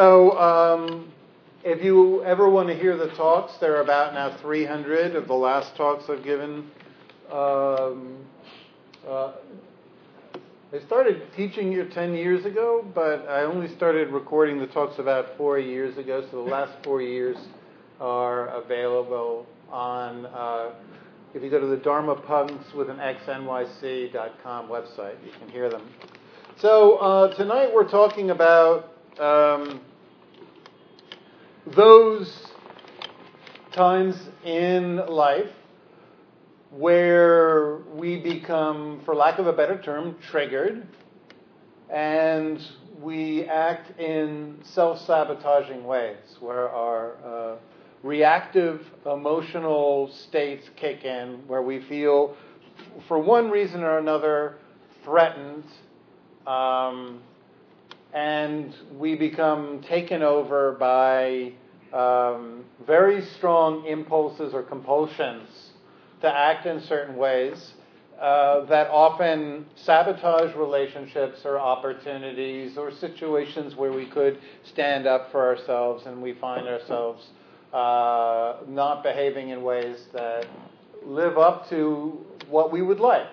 So, um, if you ever want to hear the talks, there are about now 300 of the last talks I've given. Um, uh, I started teaching here 10 years ago, but I only started recording the talks about four years ago, so the last four years are available on, uh, if you go to the Dharma Punks with an xnyc.com website, you can hear them. So uh, tonight we're talking about um, those times in life where we become, for lack of a better term, triggered and we act in self sabotaging ways where our uh, reactive emotional states kick in, where we feel, for one reason or another, threatened. Um, and we become taken over by um, very strong impulses or compulsions to act in certain ways uh, that often sabotage relationships or opportunities or situations where we could stand up for ourselves and we find ourselves uh, not behaving in ways that live up to what we would like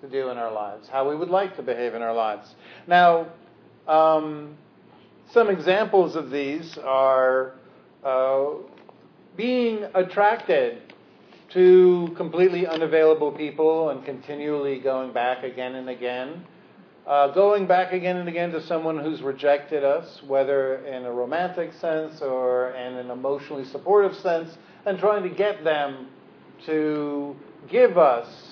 to do in our lives, how we would like to behave in our lives. Now, um, some examples of these are uh, being attracted to completely unavailable people and continually going back again and again. Uh, going back again and again to someone who's rejected us, whether in a romantic sense or in an emotionally supportive sense, and trying to get them to give us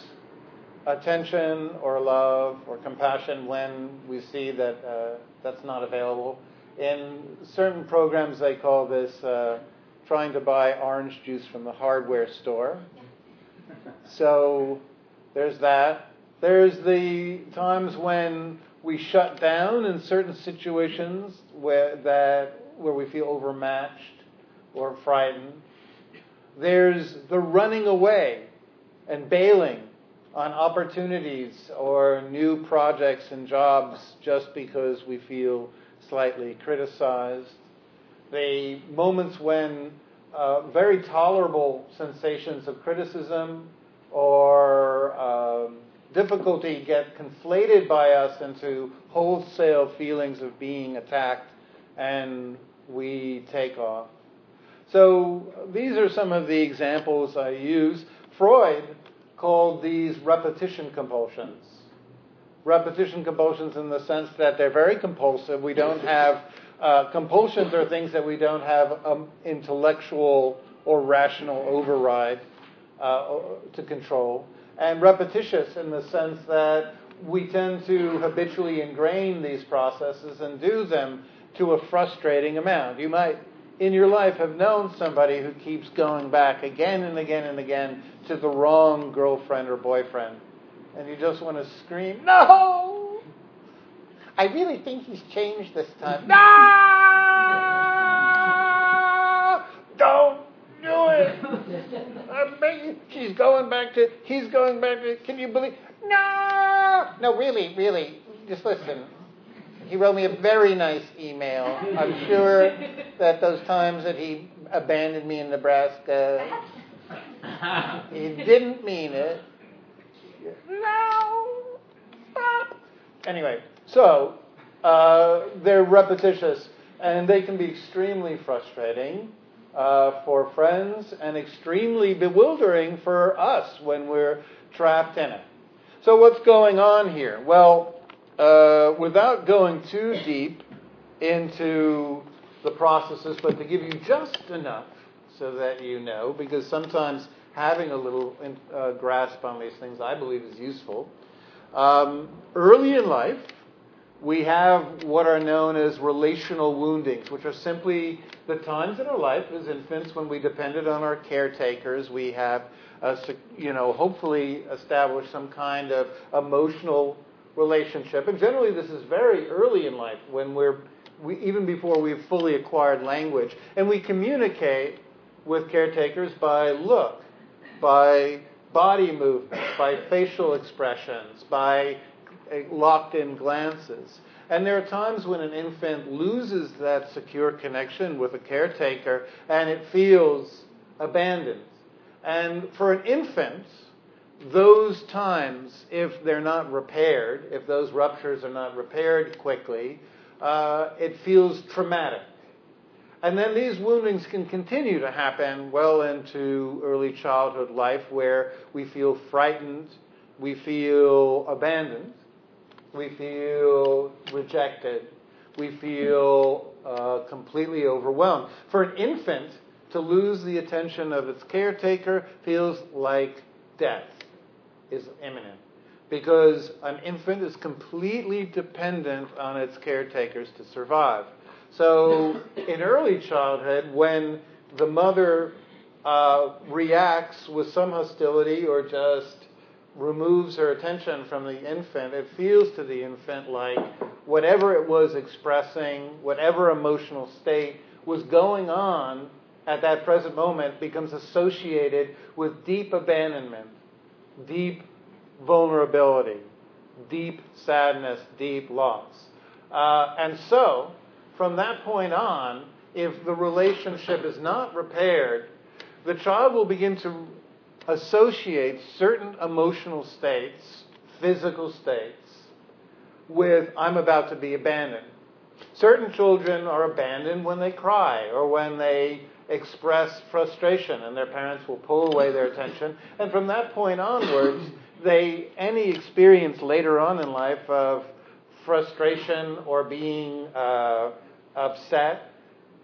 attention or love or compassion when we see that uh, that's not available. In certain programs, they call this uh, trying to buy orange juice from the hardware store. So there's that. There's the times when we shut down in certain situations where that where we feel overmatched or frightened. There's the running away and bailing on opportunities or new projects and jobs just because we feel slightly criticized. The moments when uh, very tolerable sensations of criticism or um, difficulty get conflated by us into wholesale feelings of being attacked and we take off. So these are some of the examples I use. Freud called these repetition compulsions. Repetition compulsions in the sense that they're very compulsive. We don't have uh, compulsions are things that we don't have um, intellectual or rational override uh, to control, and repetitious in the sense that we tend to habitually ingrain these processes and do them to a frustrating amount. You might in your life have known somebody who keeps going back again and again and again to the wrong girlfriend or boyfriend, and you just want to scream, No! I really think he's changed this time. No! Don't do it! She's going back to, he's going back to, can you believe? No! No, really, really, just listen. He wrote me a very nice email. I'm sure that those times that he abandoned me in Nebraska, he didn't mean it. No, stop. Anyway, so uh, they're repetitious and they can be extremely frustrating uh, for friends and extremely bewildering for us when we're trapped in it. So, what's going on here? Well, uh, without going too deep into the processes, but to give you just enough so that you know, because sometimes having a little uh, grasp on these things, I believe, is useful. Um, early in life, we have what are known as relational woundings, which are simply the times in our life as infants when we depended on our caretakers. We have, you know, hopefully established some kind of emotional relationship. And generally, this is very early in life when we're, we, even before we've fully acquired language. And we communicate with caretakers by look, by body movements, by facial expressions, by uh, locked in glances. And there are times when an infant loses that secure connection with a caretaker and it feels abandoned. And for an infant, those times, if they're not repaired, if those ruptures are not repaired quickly, uh, it feels traumatic. And then these woundings can continue to happen well into early childhood life where we feel frightened, we feel abandoned, we feel rejected, we feel uh, completely overwhelmed. For an infant, to lose the attention of its caretaker feels like death is imminent because an infant is completely dependent on its caretakers to survive. So, in early childhood, when the mother uh, reacts with some hostility or just removes her attention from the infant, it feels to the infant like whatever it was expressing, whatever emotional state was going on at that present moment becomes associated with deep abandonment, deep vulnerability, deep sadness, deep loss. Uh, and so, from that point on, if the relationship is not repaired, the child will begin to associate certain emotional states, physical states, with I'm about to be abandoned. Certain children are abandoned when they cry or when they express frustration and their parents will pull away their attention. And from that point onwards, they any experience later on in life of frustration or being uh, upset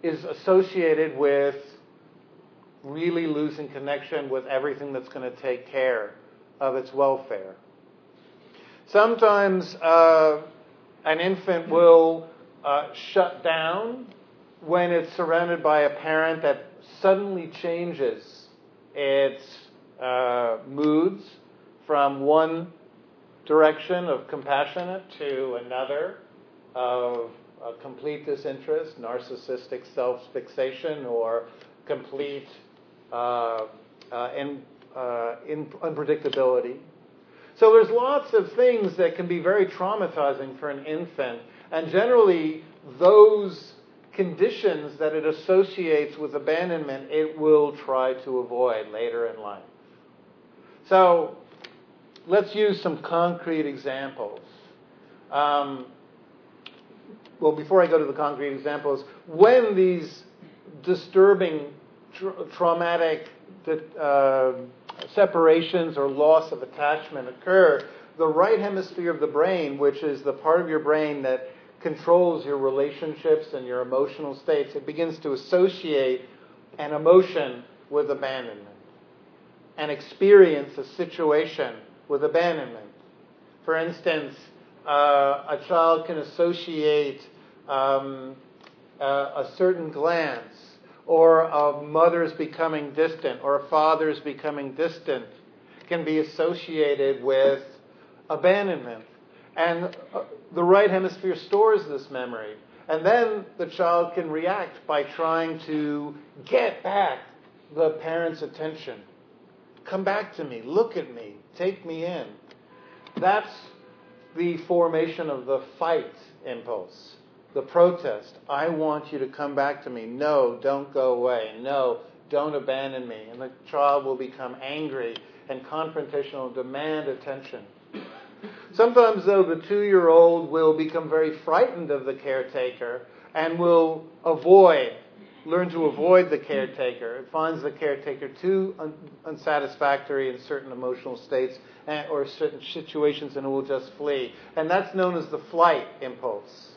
is associated with really losing connection with everything that's going to take care of its welfare. Sometimes uh, an infant will uh, shut down when it's surrounded by a parent that suddenly changes its uh, moods from one direction of compassionate to another of complete disinterest, narcissistic self fixation, or complete uh, uh, in, uh, in unpredictability. So there's lots of things that can be very traumatizing for an infant, and generally those conditions that it associates with abandonment, it will try to avoid later in life. So let's use some concrete examples. Um, well, before I go to the concrete examples, when these disturbing, tra- traumatic uh, separations or loss of attachment occur, the right hemisphere of the brain, which is the part of your brain that controls your relationships and your emotional states, it begins to associate an emotion with abandonment and experience a situation with abandonment. For instance, uh, a child can associate um, uh, a certain glance, or a mother's becoming distant, or a father's becoming distant, can be associated with abandonment. And uh, the right hemisphere stores this memory. And then the child can react by trying to get back the parent's attention. Come back to me, look at me, take me in. That's the formation of the fight impulse, the protest. I want you to come back to me. No, don't go away. No, don't abandon me. And the child will become angry and confrontational, demand attention. Sometimes, though, the two year old will become very frightened of the caretaker and will avoid, learn to avoid the caretaker. It finds the caretaker too un- unsatisfactory in certain emotional states eh, or certain situations and it will just flee. And that's known as the flight impulse.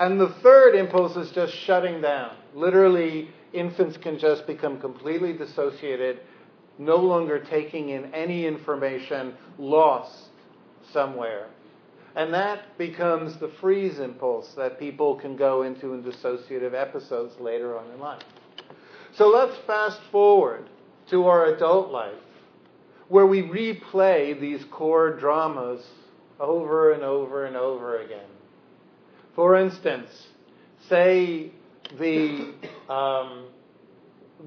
And the third impulse is just shutting down. Literally, infants can just become completely dissociated, no longer taking in any information, lost somewhere. And that becomes the freeze impulse that people can go into in dissociative episodes later on in life. So let's fast forward to our adult life where we replay these core dramas over and over and over again. For instance, say the um,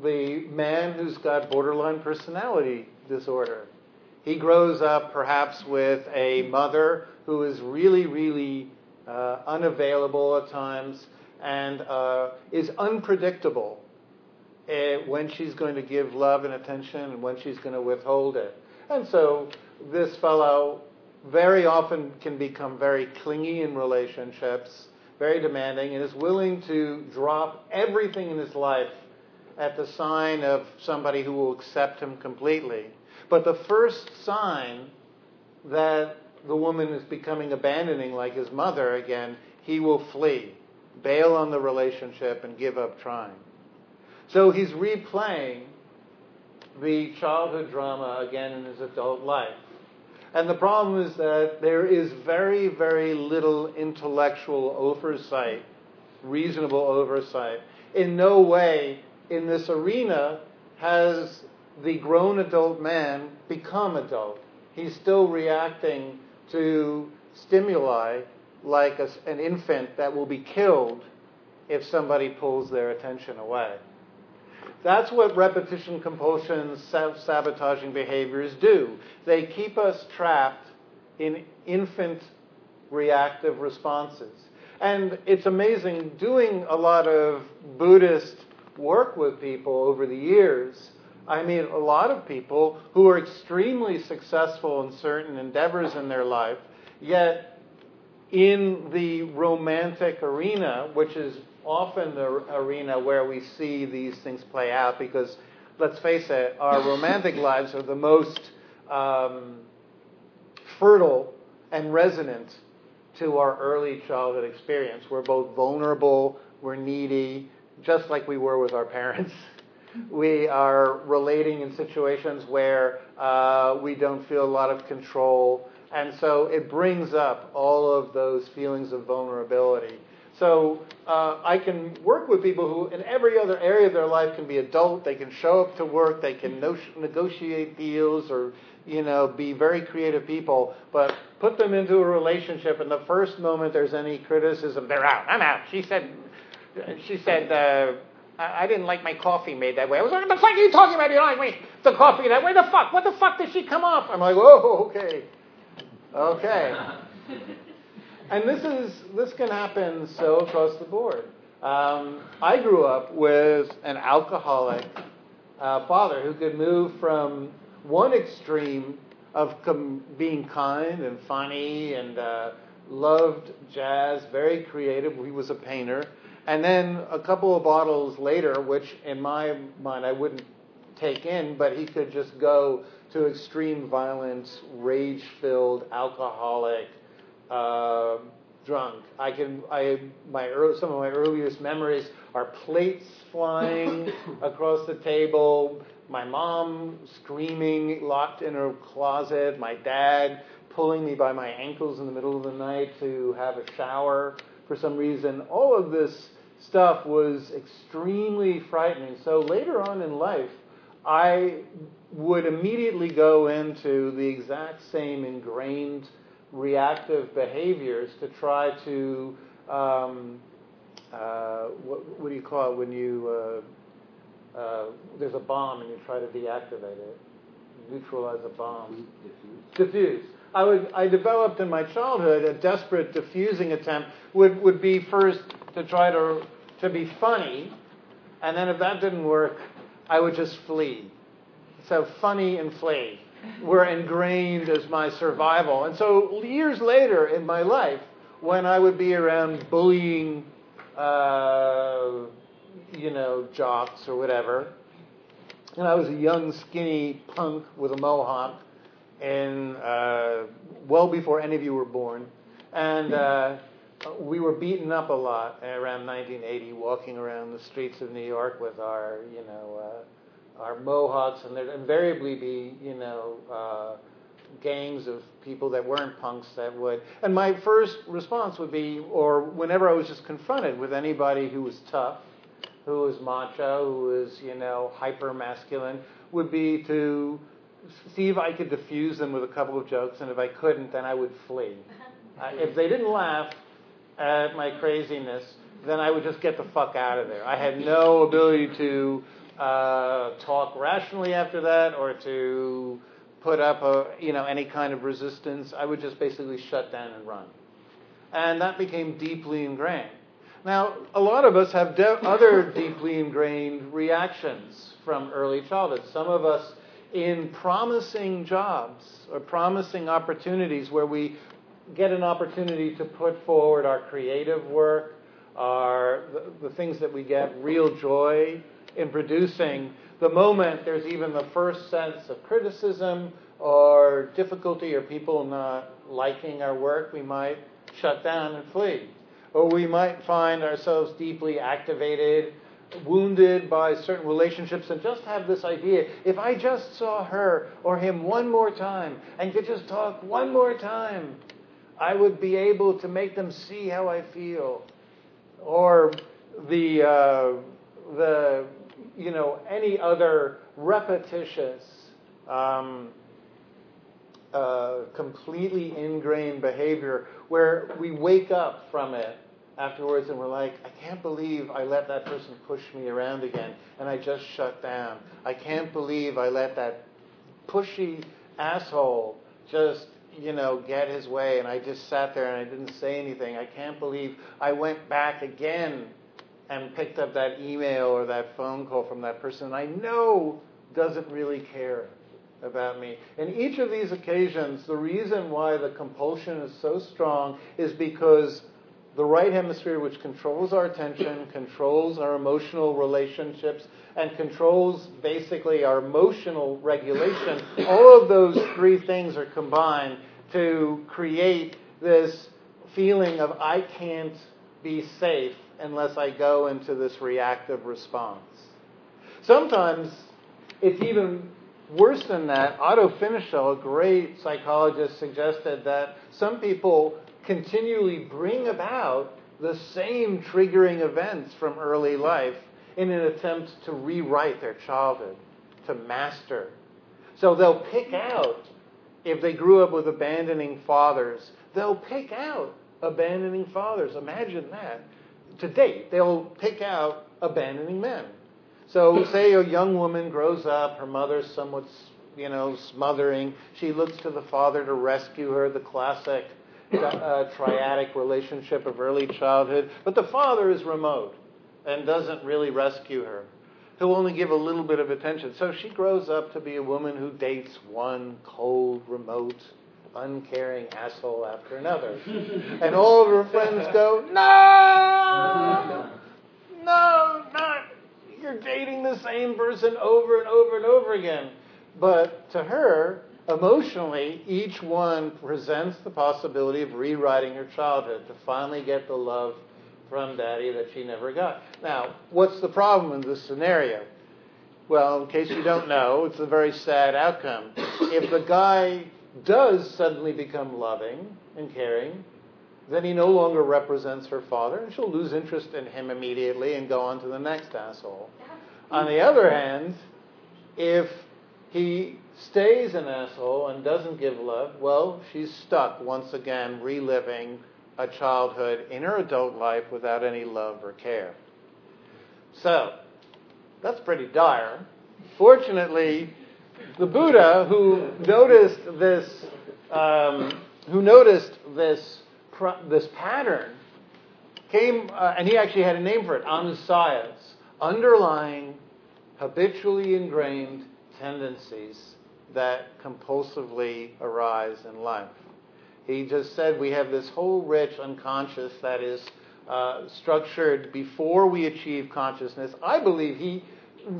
the man who's got borderline personality disorder. He grows up perhaps with a mother who is really, really uh, unavailable at times, and uh, is unpredictable uh, when she's going to give love and attention and when she's going to withhold it. And so this fellow very often can become very clingy in relationships, very demanding, and is willing to drop everything in his life at the sign of somebody who will accept him completely. But the first sign that the woman is becoming abandoning, like his mother again, he will flee, bail on the relationship, and give up trying. So he's replaying the childhood drama again in his adult life. And the problem is that there is very, very little intellectual oversight, reasonable oversight. In no way in this arena has the grown adult man become adult. He's still reacting to stimuli like a, an infant that will be killed if somebody pulls their attention away. That's what repetition compulsion, self sabotaging behaviors do. They keep us trapped in infant reactive responses. And it's amazing doing a lot of Buddhist work with people over the years. I meet a lot of people who are extremely successful in certain endeavors in their life, yet in the romantic arena, which is often the arena where we see these things play out because, let's face it, our romantic lives are the most um, fertile and resonant to our early childhood experience. We're both vulnerable, we're needy, just like we were with our parents. We are relating in situations where uh, we don't feel a lot of control. And so it brings up all of those feelings of vulnerability. So uh, I can work with people who, in every other area of their life, can be adult. They can show up to work. They can no- negotiate deals, or you know, be very creative people. But put them into a relationship, and the first moment there's any criticism, they're out. I'm out. She said. She said. Uh, I didn't like my coffee made that way. I was like, what the fuck are you talking about? You don't like me, the coffee that way? The fuck? What the fuck did she come off? I'm like, whoa, okay. Okay. And this is this can happen so across the board. Um, I grew up with an alcoholic uh, father who could move from one extreme of com- being kind and funny and uh, loved jazz, very creative. He was a painter. And then a couple of bottles later, which in my mind I wouldn't take in, but he could just go to extreme violence, rage filled, alcoholic, uh, drunk. I can, I, my early, some of my earliest memories are plates flying across the table, my mom screaming, locked in her closet, my dad pulling me by my ankles in the middle of the night to have a shower for some reason. All of this stuff was extremely frightening. So later on in life, I would immediately go into the exact same ingrained reactive behaviors to try to um, uh, what, what, do you call it when you uh, uh, there's a bomb and you try to deactivate it, neutralize a bomb, diffuse. diffuse. I would I developed in my childhood a desperate diffusing attempt would would be first to try to to be funny, and then if that didn't work, I would just flee. So funny and flee were ingrained as my survival. And so years later in my life, when I would be around bullying, uh, you know, jocks or whatever, and I was a young, skinny punk with a mohawk, and uh, well before any of you were born, and uh, we were beaten up a lot around 1980, walking around the streets of New York with our, you know. Uh, are Mohawks, and there'd invariably be, you know, uh, gangs of people that weren't punks that would. And my first response would be, or whenever I was just confronted with anybody who was tough, who was macho, who was, you know, hyper masculine, would be to see if I could diffuse them with a couple of jokes, and if I couldn't, then I would flee. uh, if they didn't laugh at my craziness, then I would just get the fuck out of there. I had no ability to uh, talk rationally after that or to put up a, you know, any kind of resistance. I would just basically shut down and run. and that became deeply ingrained. Now, a lot of us have de- other deeply ingrained reactions from early childhood. Some of us in promising jobs or promising opportunities where we get an opportunity to put forward our creative work, our the, the things that we get real joy in producing. The moment there's even the first sense of criticism or difficulty or people not liking our work, we might shut down and flee. Or we might find ourselves deeply activated, wounded by certain relationships, and just have this idea if I just saw her or him one more time and could just talk one more time, I would be able to make them see how I feel. Or the, uh, the you know, any other repetitious, um, uh, completely ingrained behavior where we wake up from it afterwards and we're like, I can't believe I let that person push me around again and I just shut down. I can't believe I let that pushy asshole just, you know, get his way and I just sat there and I didn't say anything. I can't believe I went back again and picked up that email or that phone call from that person I know doesn't really care about me. In each of these occasions, the reason why the compulsion is so strong is because the right hemisphere, which controls our attention, controls our emotional relationships, and controls basically our emotional regulation, all of those three things are combined to create this feeling of I can't be safe unless I go into this reactive response. Sometimes it's even worse than that. Otto Fenichel, a great psychologist, suggested that some people continually bring about the same triggering events from early life in an attempt to rewrite their childhood, to master. So they'll pick out, if they grew up with abandoning fathers, they'll pick out abandoning fathers. Imagine that to date, they'll pick out abandoning men. So, say a young woman grows up, her mother's somewhat, you know, smothering. She looks to the father to rescue her, the classic uh, triadic relationship of early childhood. But the father is remote and doesn't really rescue her. He'll only give a little bit of attention. So she grows up to be a woman who dates one cold, remote, uncaring asshole after another. and all of her friends go, No! No, not. You're dating the same person over and over and over again. But to her, emotionally, each one presents the possibility of rewriting her childhood to finally get the love from daddy that she never got. Now, what's the problem in this scenario? Well, in case you don't know, it's a very sad outcome. If the guy does suddenly become loving and caring, then he no longer represents her father, and she'll lose interest in him immediately and go on to the next asshole. On the other hand, if he stays an asshole and doesn't give love, well, she's stuck once again reliving a childhood in her adult life without any love or care. So, that's pretty dire. Fortunately, the Buddha, who noticed this, um, who noticed this, this pattern, came, uh, and he actually had a name for it, anusayas, underlying, habitually ingrained tendencies that compulsively arise in life. He just said we have this whole rich unconscious that is uh, structured before we achieve consciousness. I believe he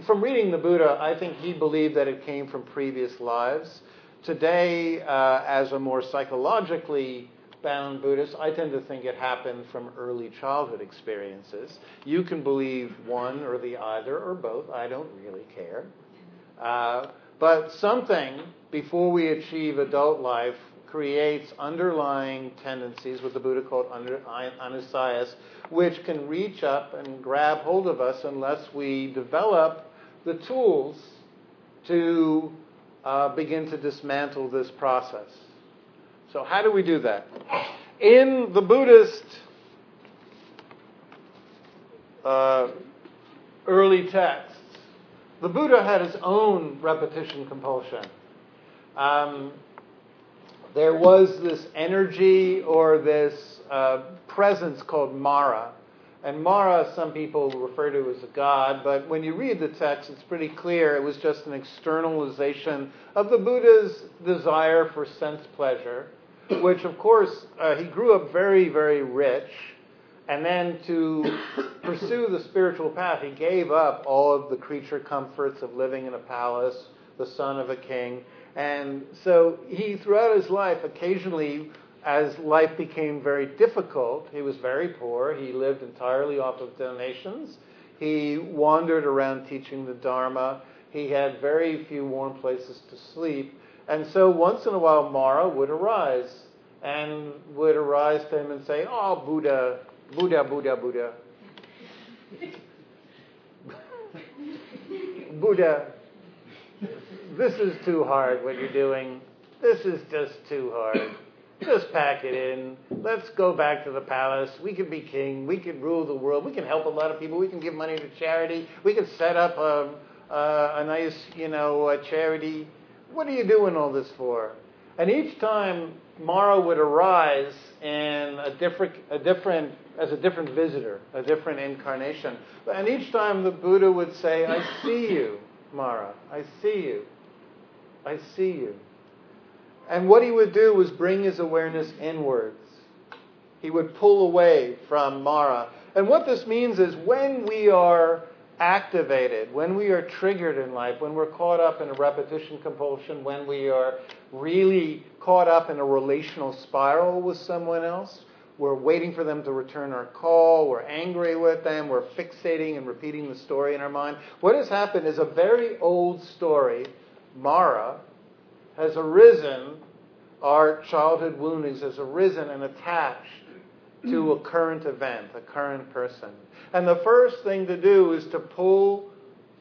from reading the Buddha, I think he believed that it came from previous lives. Today, uh, as a more psychologically bound Buddhist, I tend to think it happened from early childhood experiences. You can believe one or the other or both. I don't really care. Uh, but something before we achieve adult life creates underlying tendencies, what the Buddha called anusayas, which can reach up and grab hold of us unless we develop the tools to uh, begin to dismantle this process. So, how do we do that? In the Buddhist uh, early texts, the Buddha had his own repetition compulsion. Um, there was this energy or this uh, presence called Mara. And Mara, some people refer to as a god, but when you read the text, it's pretty clear it was just an externalization of the Buddha's desire for sense pleasure, which, of course, uh, he grew up very, very rich. And then to pursue the spiritual path, he gave up all of the creature comforts of living in a palace, the son of a king. And so he, throughout his life, occasionally as life became very difficult, he was very poor. He lived entirely off of donations. He wandered around teaching the Dharma. He had very few warm places to sleep. And so once in a while, Mara would arise and would arise to him and say, Oh, Buddha, Buddha, Buddha, Buddha. Buddha, this is too hard what you're doing. This is just too hard. Just pack it in. Let's go back to the palace. We can be king. We can rule the world. We can help a lot of people. We can give money to charity. We can set up a, a, a nice, you know, charity. What are you doing all this for? And each time Mara would arise in a different, a different, as a different visitor, a different incarnation. And each time the Buddha would say, I see you, Mara. I see you. I see you. And what he would do was bring his awareness inwards. He would pull away from Mara. And what this means is when we are activated, when we are triggered in life, when we're caught up in a repetition compulsion, when we are really caught up in a relational spiral with someone else, we're waiting for them to return our call, we're angry with them, we're fixating and repeating the story in our mind. What has happened is a very old story, Mara, has arisen, our childhood woundings has arisen and attached to a current event, a current person. And the first thing to do is to pull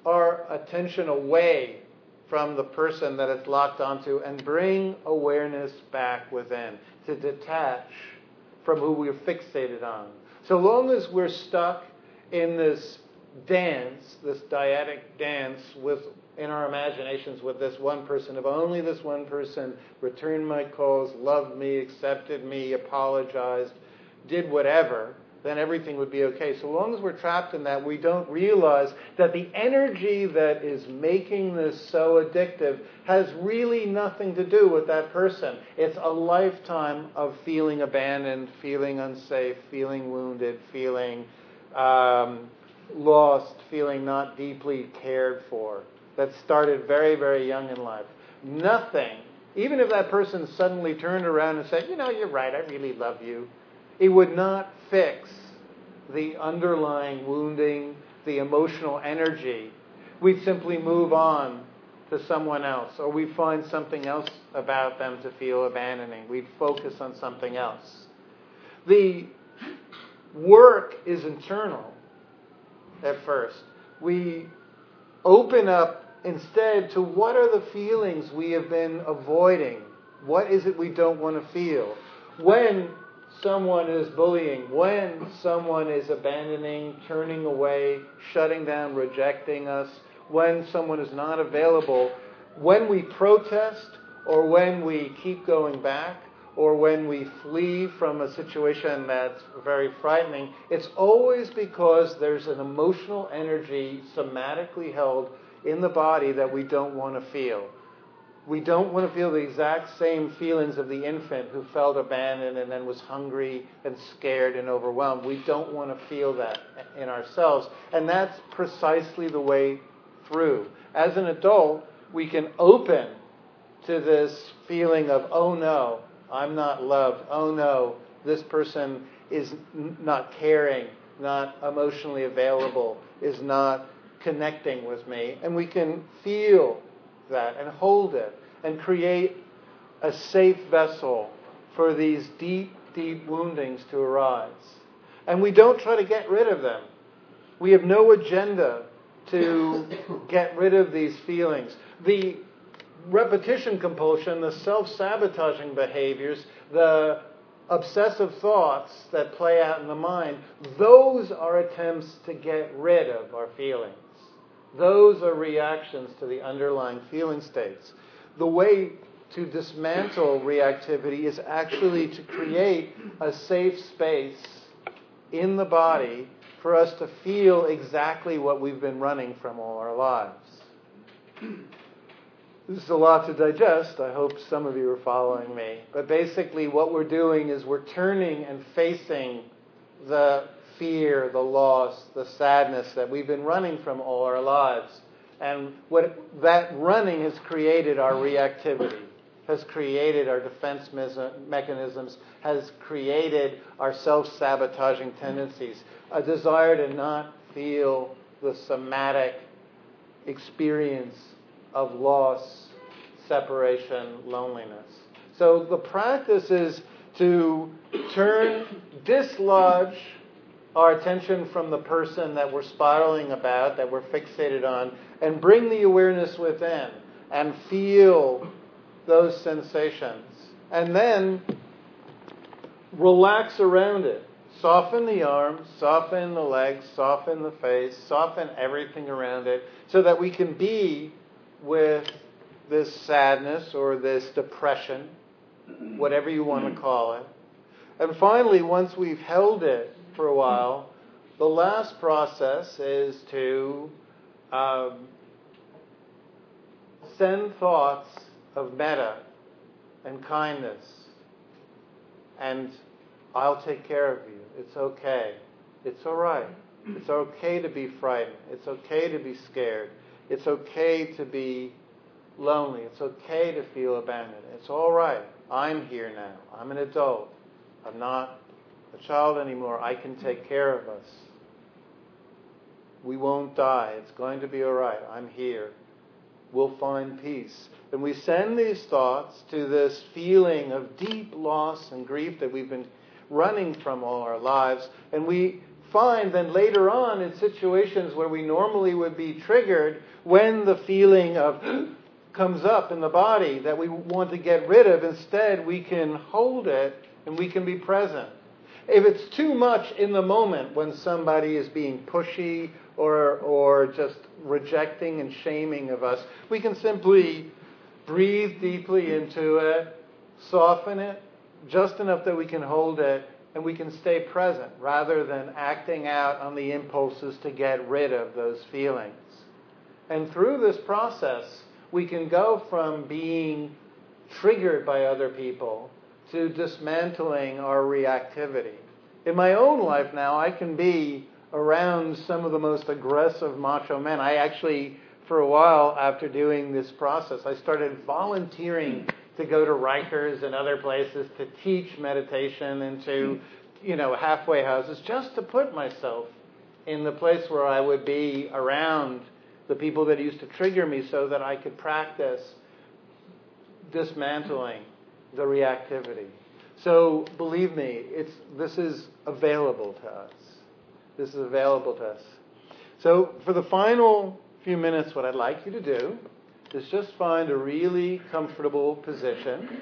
our attention away from the person that it's locked onto and bring awareness back within, to detach from who we're fixated on. So long as we're stuck in this dance, this dyadic dance with in our imaginations with this one person. If only this one person returned my calls, loved me, accepted me, apologized, did whatever, then everything would be okay. So long as we're trapped in that, we don't realize that the energy that is making this so addictive has really nothing to do with that person. It's a lifetime of feeling abandoned, feeling unsafe, feeling wounded, feeling um, lost, feeling not deeply cared for that started very, very young in life. Nothing, even if that person suddenly turned around and said, You know, you're right, I really love you, it would not fix the underlying wounding, the emotional energy. We'd simply move on to someone else, or we'd find something else about them to feel abandoning. We'd focus on something else. The work is internal at first. We open up instead to what are the feelings we have been avoiding? What is it we don't want to feel? When someone is bullying, when someone is abandoning, turning away, shutting down, rejecting us, when someone is not available, when we protest or when we keep going back or when we flee from a situation that's very frightening, it's always because there's an emotional energy somatically held in the body that we don't want to feel. We don't want to feel the exact same feelings of the infant who felt abandoned and then was hungry and scared and overwhelmed. We don't want to feel that in ourselves. And that's precisely the way through. As an adult, we can open to this feeling of, oh no, I'm not loved. Oh no, this person is not caring, not emotionally available, is not connecting with me. And we can feel that and hold it and create a safe vessel for these deep, deep woundings to arise. And we don't try to get rid of them. We have no agenda to get rid of these feelings. The repetition compulsion, the self sabotaging behaviors, the obsessive thoughts that play out in the mind, those are attempts to get rid of our feelings. Those are reactions to the underlying feeling states. The way to dismantle reactivity is actually to create a safe space in the body for us to feel exactly what we've been running from all our lives. This is a lot to digest. I hope some of you are following me. But basically, what we're doing is we're turning and facing the fear, the loss, the sadness that we've been running from all our lives. And what that running has created our reactivity, has created our defense mechanisms, has created our self sabotaging tendencies, a desire to not feel the somatic experience of loss, separation, loneliness. So the practice is to turn, dislodge our attention from the person that we're spiraling about, that we're fixated on, and bring the awareness within and feel those sensations. And then relax around it. Soften the arms, soften the legs, soften the face, soften everything around it so that we can be with this sadness or this depression, whatever you want to call it. And finally, once we've held it for a while, the last process is to um, send thoughts of metta and kindness and I'll take care of you. It's okay. It's all right. It's okay to be frightened. It's okay to be scared. It's okay to be lonely. It's okay to feel abandoned. It's all right. I'm here now. I'm an adult. I'm not a child anymore. I can take care of us. We won't die. It's going to be all right. I'm here. We'll find peace. And we send these thoughts to this feeling of deep loss and grief that we've been running from all our lives. And we find then later on in situations where we normally would be triggered, when the feeling of comes up in the body that we want to get rid of, instead we can hold it and we can be present. If it's too much in the moment when somebody is being pushy or, or just rejecting and shaming of us, we can simply breathe deeply into it, soften it, just enough that we can hold it and we can stay present rather than acting out on the impulses to get rid of those feelings. And through this process, we can go from being triggered by other people to dismantling our reactivity. In my own life now, I can be around some of the most aggressive macho men. I actually, for a while after doing this process, I started volunteering to go to Rikers and other places to teach meditation and to, you know, halfway houses just to put myself in the place where I would be around the people that used to trigger me so that I could practice dismantling the reactivity. So believe me, it's, this is available to us. This is available to us. So for the final few minutes, what I'd like you to do is just find a really comfortable position.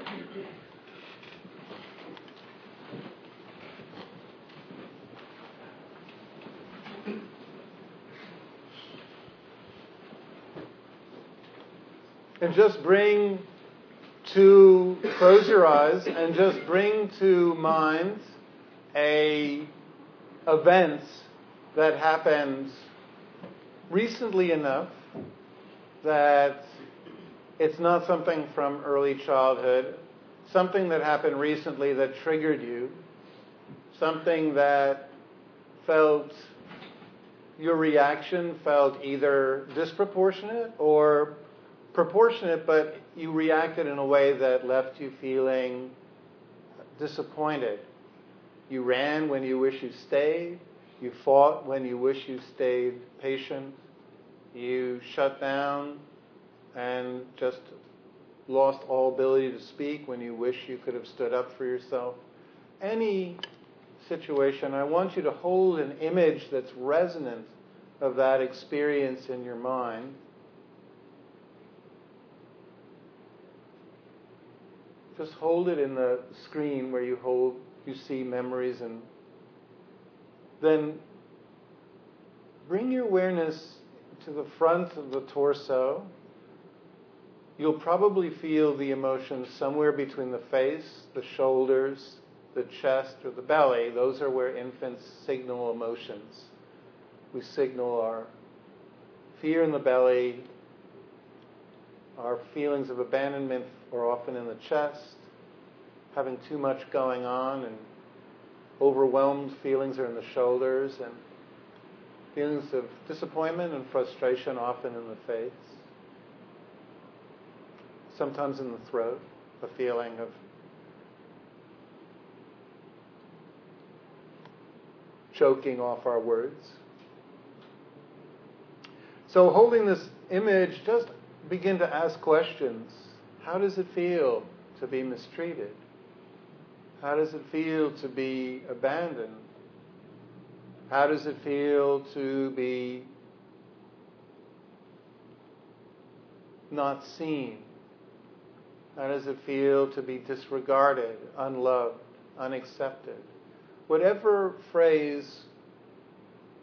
And just bring to, close your eyes and just bring to mind a event that happened recently enough that it's not something from early childhood, something that happened recently that triggered you, something that felt your reaction felt either disproportionate or proportionate, but you reacted in a way that left you feeling disappointed. You ran when you wish you stayed. You fought when you wish you stayed patient. You shut down and just lost all ability to speak when you wish you could have stood up for yourself. Any situation, I want you to hold an image that's resonant of that experience in your mind. Just hold it in the screen where you hold, you see memories, and then bring your awareness to the front of the torso you'll probably feel the emotions somewhere between the face, the shoulders, the chest, or the belly. Those are where infants signal emotions. We signal our fear in the belly, our feelings of abandonment are often in the chest, having too much going on, and overwhelmed feelings are in the shoulders, and feelings of disappointment and frustration often in the face sometimes in the throat, a feeling of choking off our words. So, holding this image, just begin to ask questions. How does it feel to be mistreated? How does it feel to be abandoned? How does it feel to be not seen? How does it feel to be disregarded, unloved, unaccepted? Whatever phrase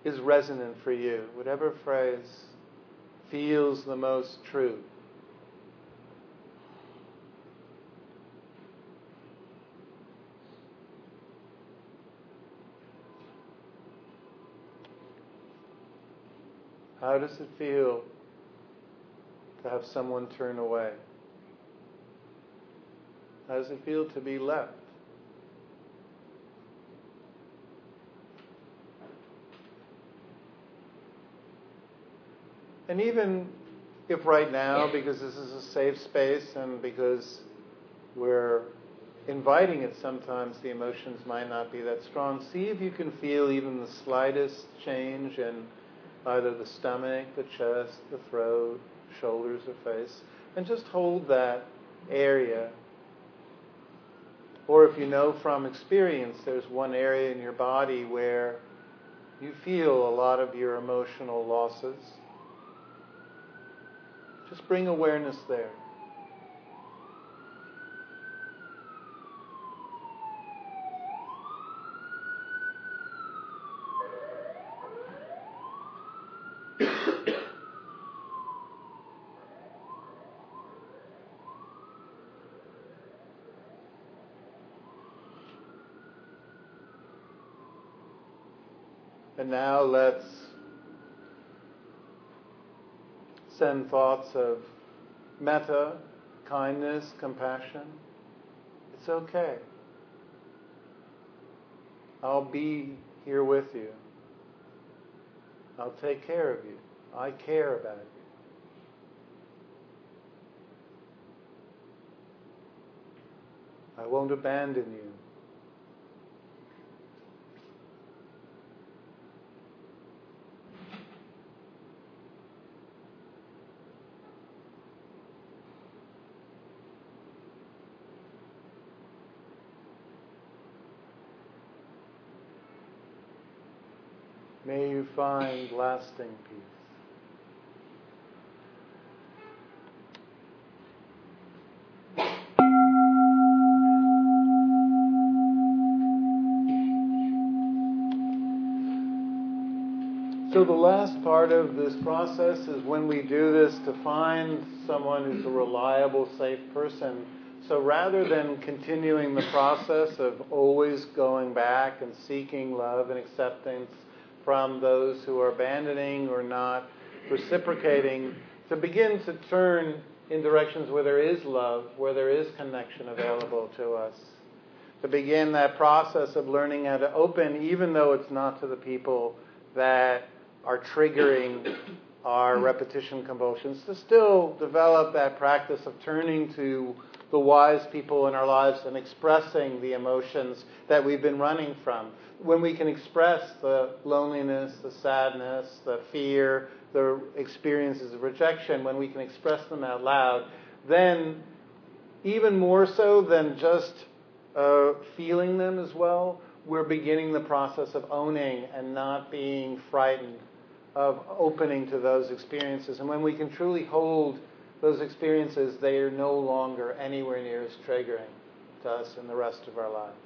is resonant for you, whatever phrase feels the most true. How does it feel to have someone turn away? How does it feel to be left? And even if right now, because this is a safe space and because we're inviting it sometimes, the emotions might not be that strong, see if you can feel even the slightest change in either the stomach, the chest, the throat, shoulders, or face, and just hold that area. Or if you know from experience, there's one area in your body where you feel a lot of your emotional losses. Just bring awareness there. And now let's send thoughts of metta, kindness, compassion. It's okay. I'll be here with you. I'll take care of you. I care about you. I won't abandon you. You find lasting peace. So, the last part of this process is when we do this to find someone who's a reliable, safe person. So, rather than continuing the process of always going back and seeking love and acceptance from those who are abandoning or not reciprocating, to begin to turn in directions where there is love, where there is connection available to us. To begin that process of learning how to open, even though it's not to the people that are triggering our repetition compulsions, to still develop that practice of turning to the wise people in our lives and expressing the emotions that we've been running from. When we can express the loneliness, the sadness, the fear, the experiences of rejection, when we can express them out loud, then even more so than just uh, feeling them as well, we're beginning the process of owning and not being frightened of opening to those experiences. And when we can truly hold those experiences, they are no longer anywhere near as triggering to us in the rest of our lives.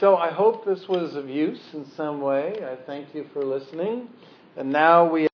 So I hope this was of use in some way. I thank you for listening. And now we